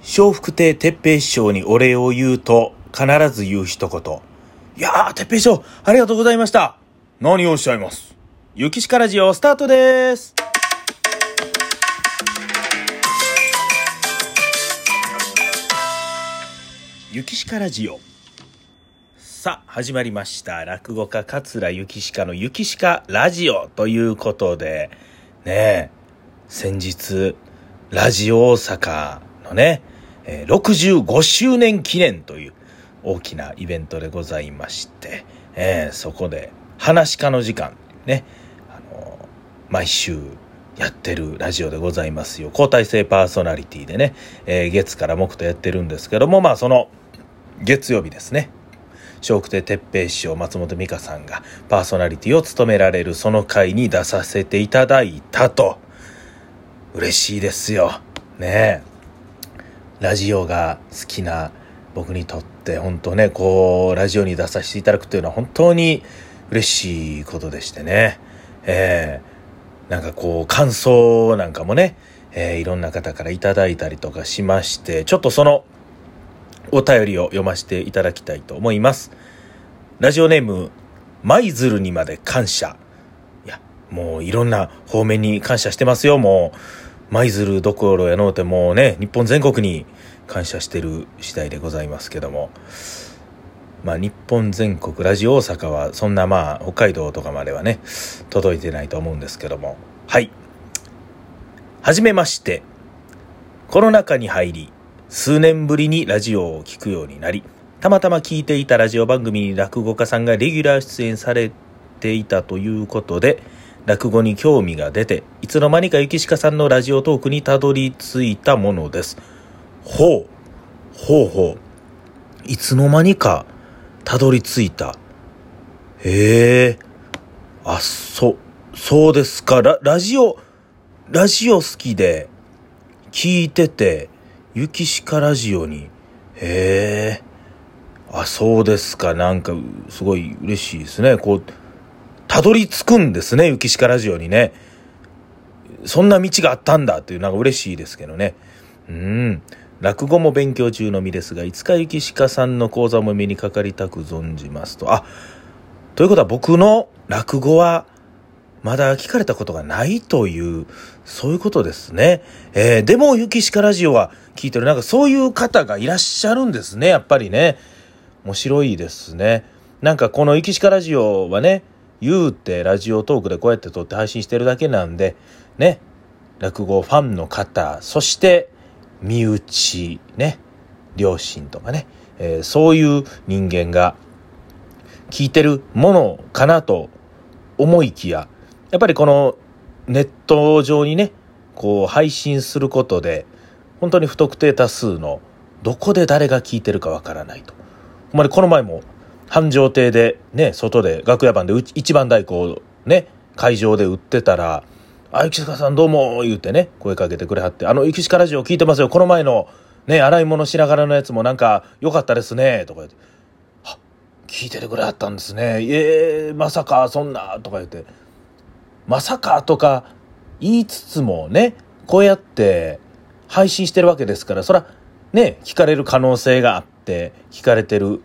笑福亭鉄平師匠にお礼を言うと、必ず言う一言。いやー、鉄平師匠、ありがとうございました。何をおっしゃいます？ゆきしかラジオ、スタートです。ゆきしかラジオ。さあ、始まりました。落語家桂ゆきしかのゆきしかラジオということで、ねえ、先日、ラジオ大阪のね、え65周年記念という大きなイベントでございまして、えーそこで、話し家の時間、ね、あの毎週やってるラジオでございますよ。交代制パーソナリティでね、えー月から木とやってるんですけども、まあその、月曜日ですね。笑福亭鉄平師匠松本美香さんがパーソナリティを務められるその回に出させていただいたと嬉しいですよねえラジオが好きな僕にとって本当ねこうラジオに出させていただくというのは本当に嬉しいことでしてねええなんかこう感想なんかもね、えーいろんな方からいただいたりとかしましてちょっとそのお便りを読ませていただきたいと思います。ラジオネーム、舞鶴にまで感謝。いや、もういろんな方面に感謝してますよ、もう。舞鶴どころやのうてもうね、日本全国に感謝してる次第でございますけども。まあ日本全国、ラジオ大阪はそんなまあ北海道とかまではね、届いてないと思うんですけども。はい。はじめまして。コロナ禍に入り、数年ぶりにラジオを聞くようになり、たまたま聞いていたラジオ番組に落語家さんがレギュラー出演されていたということで、落語に興味が出て、いつの間にか雪鹿さんのラジオトークにたどり着いたものです。ほう、ほうほう。いつの間にかたどり着いた。へえ。あ、そ、そうですか。ラ、ラジオ、ラジオ好きで聞いてて、ゆきしかラジオに。へえ。あ、そうですか。なんか、すごい嬉しいですね。こう、たどり着くんですね。ゆきしかラジオにね。そんな道があったんだっていう、なんか嬉しいですけどね。うん。落語も勉強中の身ですが、いつかゆきしかさんの講座も目にかかりたく存じますと。あ、ということは僕の落語は、まだ聞かれたことがないという、そういうことですね。えーでも、ゆきしかラジオは聞いてる。なんかそういう方がいらっしゃるんですね、やっぱりね。面白いですね。なんかこのゆきしかラジオはね、言うてラジオトークでこうやって撮って配信してるだけなんで、ね、落語ファンの方、そして身内、ね、両親とかね、えーそういう人間が聞いてるものかなと思いきや、やっぱりこのネット上にね、こう配信することで、本当に不特定多数のどこで誰が聞いてるかわからないと。ほんまにこの前も繁盛亭でね、外で楽屋番で一番太鼓をね、会場で売ってたら、あ、ゆきしかさんどうも言うてね、声かけてくれはって、あの、ゆきしかラジオ聞いてますよ。この前のね、洗い物しながらのやつもなんか良かったですね、とか言って。あ、聞いててくれはったんですね。ええまさかそんな、とか言って。まさかとか言いつつもね、こうやって配信してるわけですから、そらね、聞かれる可能性があって、聞かれてる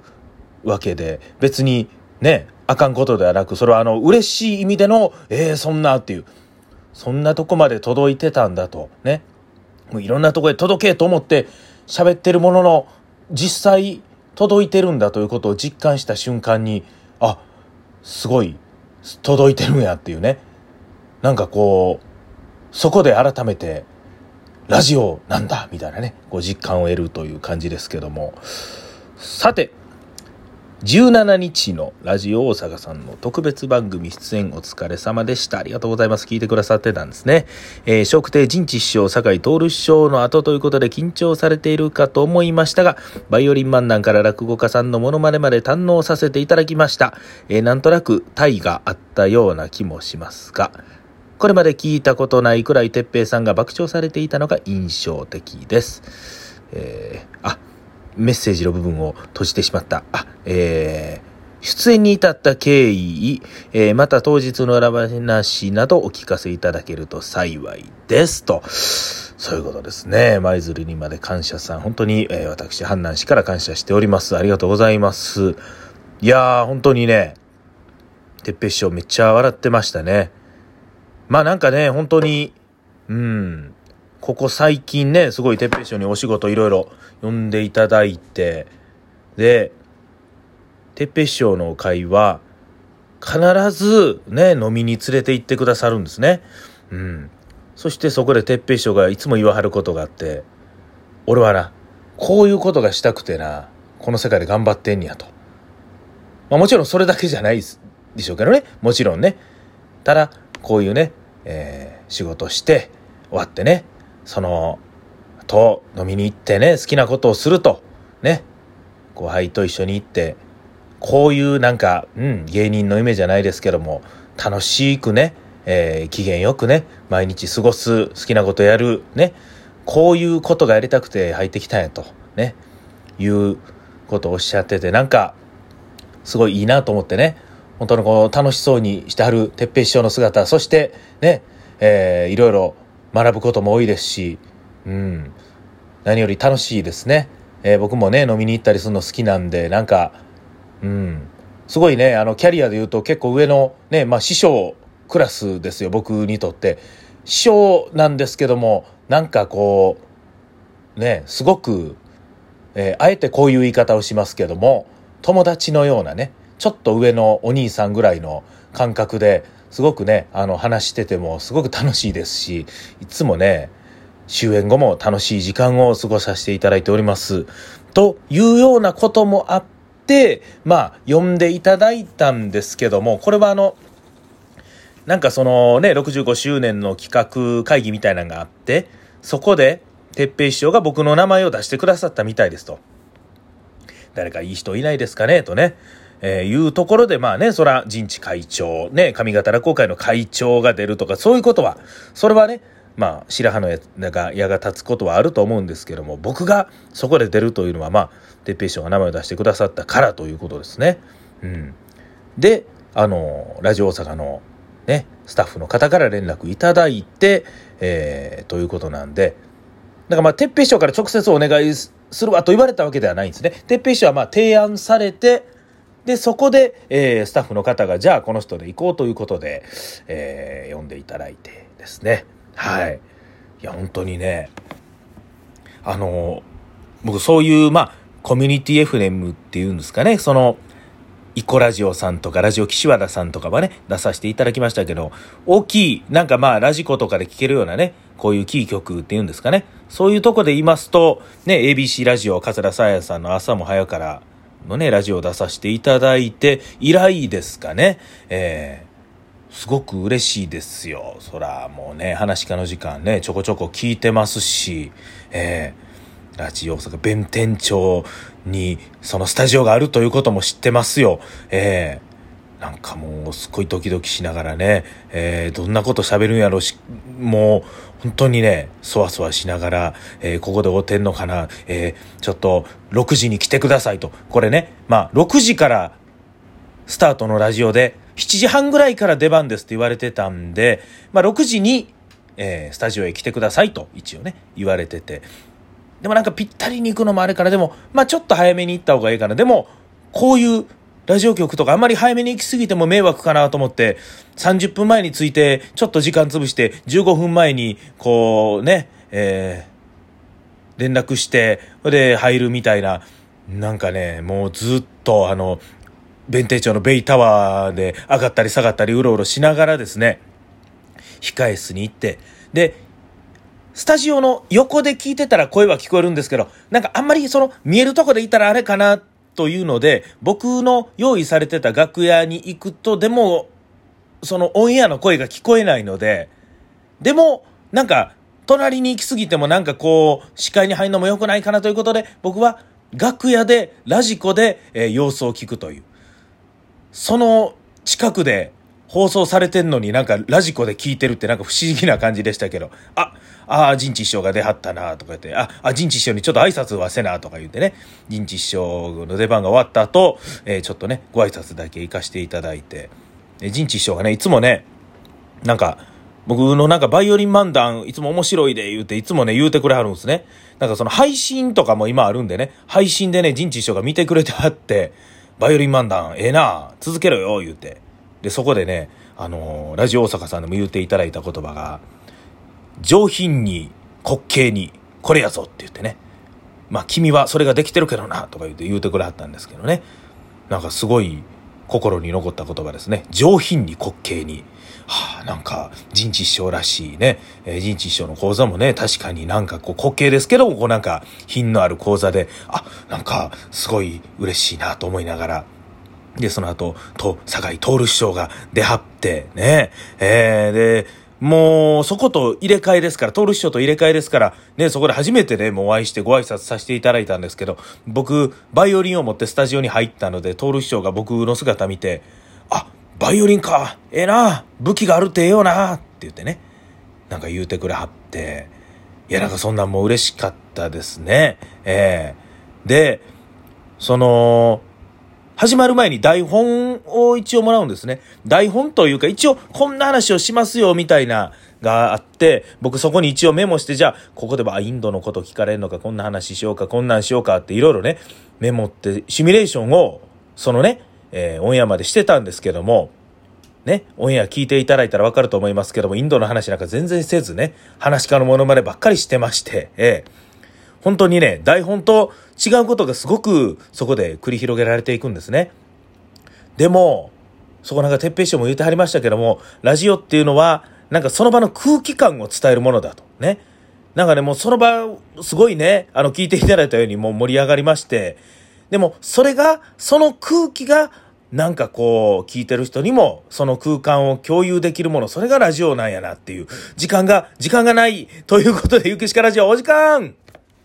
わけで、別にね、あかんことではなく、それはあの、嬉しい意味での、ええそんなっていう、そんなとこまで届いてたんだと、ね。もういろんなとこへ届けと思って喋ってるものの、実際届いてるんだということを実感した瞬間に、あ、すごい、届いてるんやっていうね。なんかこう、そこで改めて、ラジオなんだみたいなね、こう実感を得るという感じですけども。さて、17日のラジオ大阪さんの特別番組出演お疲れ様でした。ありがとうございます。聞いてくださってたんですね。えー、笑福亭仁智師匠、酒井徹師匠の後ということで緊張されているかと思いましたが、バイオリン漫談から落語家さんのモノマネまで堪能させていただきました。えーなんとなく体があったような気もしますが、これまで聞いたことないくらい哲平さんが爆笑されていたのが印象的です。えーあ、メッセージの部分を閉じてしまった。あ、えー出演に至った経緯、えー、また当日の裏話などお聞かせいただけると幸いですと。そういうことですね。舞鶴にまで感謝さん。本当に、えー、私、阪南市から感謝しております。ありがとうございます。いやー、本当にね、てっぺ師匠めっちゃ笑ってましたね。まあなんかね、本当に、うん、ここ最近ね、すごいてっぺい師匠にお仕事いろいろ呼んでいただいて、で、てっぺい師匠の会は、必ずね、飲みに連れて行ってくださるんですね。うん。そしてそこでてっぺい師匠がいつも言わはることがあって、俺はな、こういうことがしたくてな、この世界で頑張ってんやと。まあもちろんそれだけじゃないでしょうけどね。もちろんね。ただ、こういうね、えー、仕事して終わってね、その、と飲みに行ってね、好きなことをすると、ね、後輩と一緒に行って、こういうなんか、うん、芸人の夢じゃないですけども、楽しくね、えー、機嫌よくね、毎日過ごす、好きなことやる、ね、こういうことがやりたくて入ってきたんやと、ね、いうことをおっしゃってて、なんか、すごいいいなと思ってね、本当のこう楽しそうにしてはる哲平師匠の姿、そしてね、えー、いろいろ学ぶことも多いですし、うん、何より楽しいですね。えー、僕もね、飲みに行ったりするの好きなんで、なんか、うん、すごいね、あの、キャリアで言うと結構上のね、まあ師匠クラスですよ、僕にとって。師匠なんですけども、なんかこう、ね、すごく、えー、あえてこういう言い方をしますけども、友達のようなね、ちょっと上のお兄さんぐらいの感覚ですごくね、あの話しててもすごく楽しいですし、いつもね、終演後も楽しい時間を過ごさせていただいております。というようなこともあって、まあ、呼んでいただいたんですけども、これはあの、なんかそのね、65周年の企画会議みたいなのがあって、そこで、哲平師匠が僕の名前を出してくださったみたいですと。誰かいい人いないですかね？とね。えー、いうところで、まあね、そら、人事会長、ね、上方落語会の会長が出るとか、そういうことは、それはね、まあ、白羽の矢が矢が立つことはあると思うんですけども、僕がそこで出るというのは、まあ、哲平師匠が名前を出してくださったからということですね。うん。で、あの、ラジオ大阪のね、スタッフの方から連絡いただいて、えー、ということなんで、だからまあ、哲平師匠から直接お願いするわと言われたわけではないんですね。哲平師匠はまあ、提案されて、で、そこで、えー、スタッフの方が、じゃあこの人で行こうということで、えー、呼んでいただいてですね。はい。いや、本当にね、あの、僕そういう、まあ、コミュニティ FM っていうんですかね、その、イコラジオさんとか、ラジオ岸和田さんとかはね、出させていただきましたけど、大きい、なんかまあ、ラジコとかで聴けるようなね、こういうキー局っていうんですかね、そういうとこで言いますと、ね、ABC ラジオ、桂さやさんの朝も早から、のね、ラジオを出させていただいて以来ですかね。えー、すごく嬉しいですよ。そら、もうね、話し家の時間ね、ちょこちょこ聞いてますし、えー、ラジオ大阪弁天町にそのスタジオがあるということも知ってますよ。えーなんかもうすっごいドキドキしながらね、えー、どんなこと喋るんやろし、もう本当にね、そわそわしながら、えー、ここで会うてんのかな、えー、ちょっと6時に来てくださいと。これね、まあ6時からスタートのラジオで、7時半ぐらいから出番ですって言われてたんで、まあ6時に、えー、スタジオへ来てくださいと一応ね、言われてて。でもなんかぴったりに行くのもあれから、でも、まあちょっと早めに行った方がいいかな。でも、こういうラジオ局とかあんまり早めに行き過ぎても迷惑かなと思って、30分前に着いて、ちょっと時間潰して、15分前に、こうね、えー、連絡して、で入るみたいな、なんかね、もうずっとあの、弁天町のベイタワーで上がったり下がったりうろうろしながらですね、控え室に行って、で、スタジオの横で聞いてたら声は聞こえるんですけど、なんかあんまりその見えるとこでいたらあれかなってというので、僕の用意されてた楽屋に行くと、でも、そのオンエアの声が聞こえないので、でも、なんか、隣に行き過ぎてもなんかこう、視界に入るのも良くないかなということで、僕は楽屋で、ラジコで、えー、様子を聞くという。その近くで、放送されてんのになんかラジコで聞いてるってなんか不思議な感じでしたけど、あ、ああ、陣地師匠が出はったなとか言って、あ、あ、陣地師匠にちょっと挨拶はせなとか言ってね、陣地師匠の出番が終わった後、えー、ちょっとね、ご挨拶だけ行かしていただいて、え陣地師匠がね、いつもね、なんか、僕のなんかバイオリン漫談いつも面白いで言うていつもね言うてくれはるんですね。なんかその配信とかも今あるんでね、配信でね、陣地師匠が見てくれてはって、バイオリン漫談ええな続けろよ言うて。で、そこでね、あのー、ラジオ大阪さんでも言っていただいた言葉が、上品に滑稽にこれやぞって言ってね。まあ君はそれができてるけどなとか言うて言うてくれはったんですけどね。なんかすごい心に残った言葉ですね。上品に滑稽に。はあ、なんか、人知師匠らしいね。えー、人知師匠の講座もね、確かになんかこう滑稽ですけども、こうなんか品のある講座で、あ、なんかすごい嬉しいなと思いながら、で、その後、と、坂井徹師匠が出はって、ね、えー、で、もう、そこと入れ替えですから、徹師匠と入れ替えですから、ね、そこで初めてね、もうお会いしてご挨拶させていただいたんですけど、僕、バイオリンを持ってスタジオに入ったので、徹師匠が僕の姿見て、あ、バイオリンか、ええな、武器があるってええよな、って言ってね、なんか言うてくれはって、いや、なんかそんなんもう嬉しかったですね。ええ。ー、で、その、始まる前に台本を一応もらうんですね。台本というか、一応こんな話をしますよ、みたいな、があって、僕そこに一応メモして、じゃあ、ここではインドのこと聞かれるのか、こんな話しようか、こんなんしようかっていろいろね、メモって、シミュレーションを、そのね、えー、オンエアまでしてたんですけども、ね、オンエア聞いていただいたらわかると思いますけども、インドの話なんか全然せずね、話し家のモノマネばっかりしてまして、えー本当にね、台本と違うことがすごくそこで繰り広げられていくんですね。でも、そこなんか哲平師匠も言ってはりましたけども、ラジオっていうのは、なんかその場の空気感を伝えるものだと。ね。なんかね、もうその場、すごいね、あの、聞いていただいたようにもう盛り上がりまして、でも、それが、その空気が、なんかこう、聞いてる人にも、その空間を共有できるもの、それがラジオなんやなっていう、時間が、時間がない、ということで、ゆきしかラジオお時間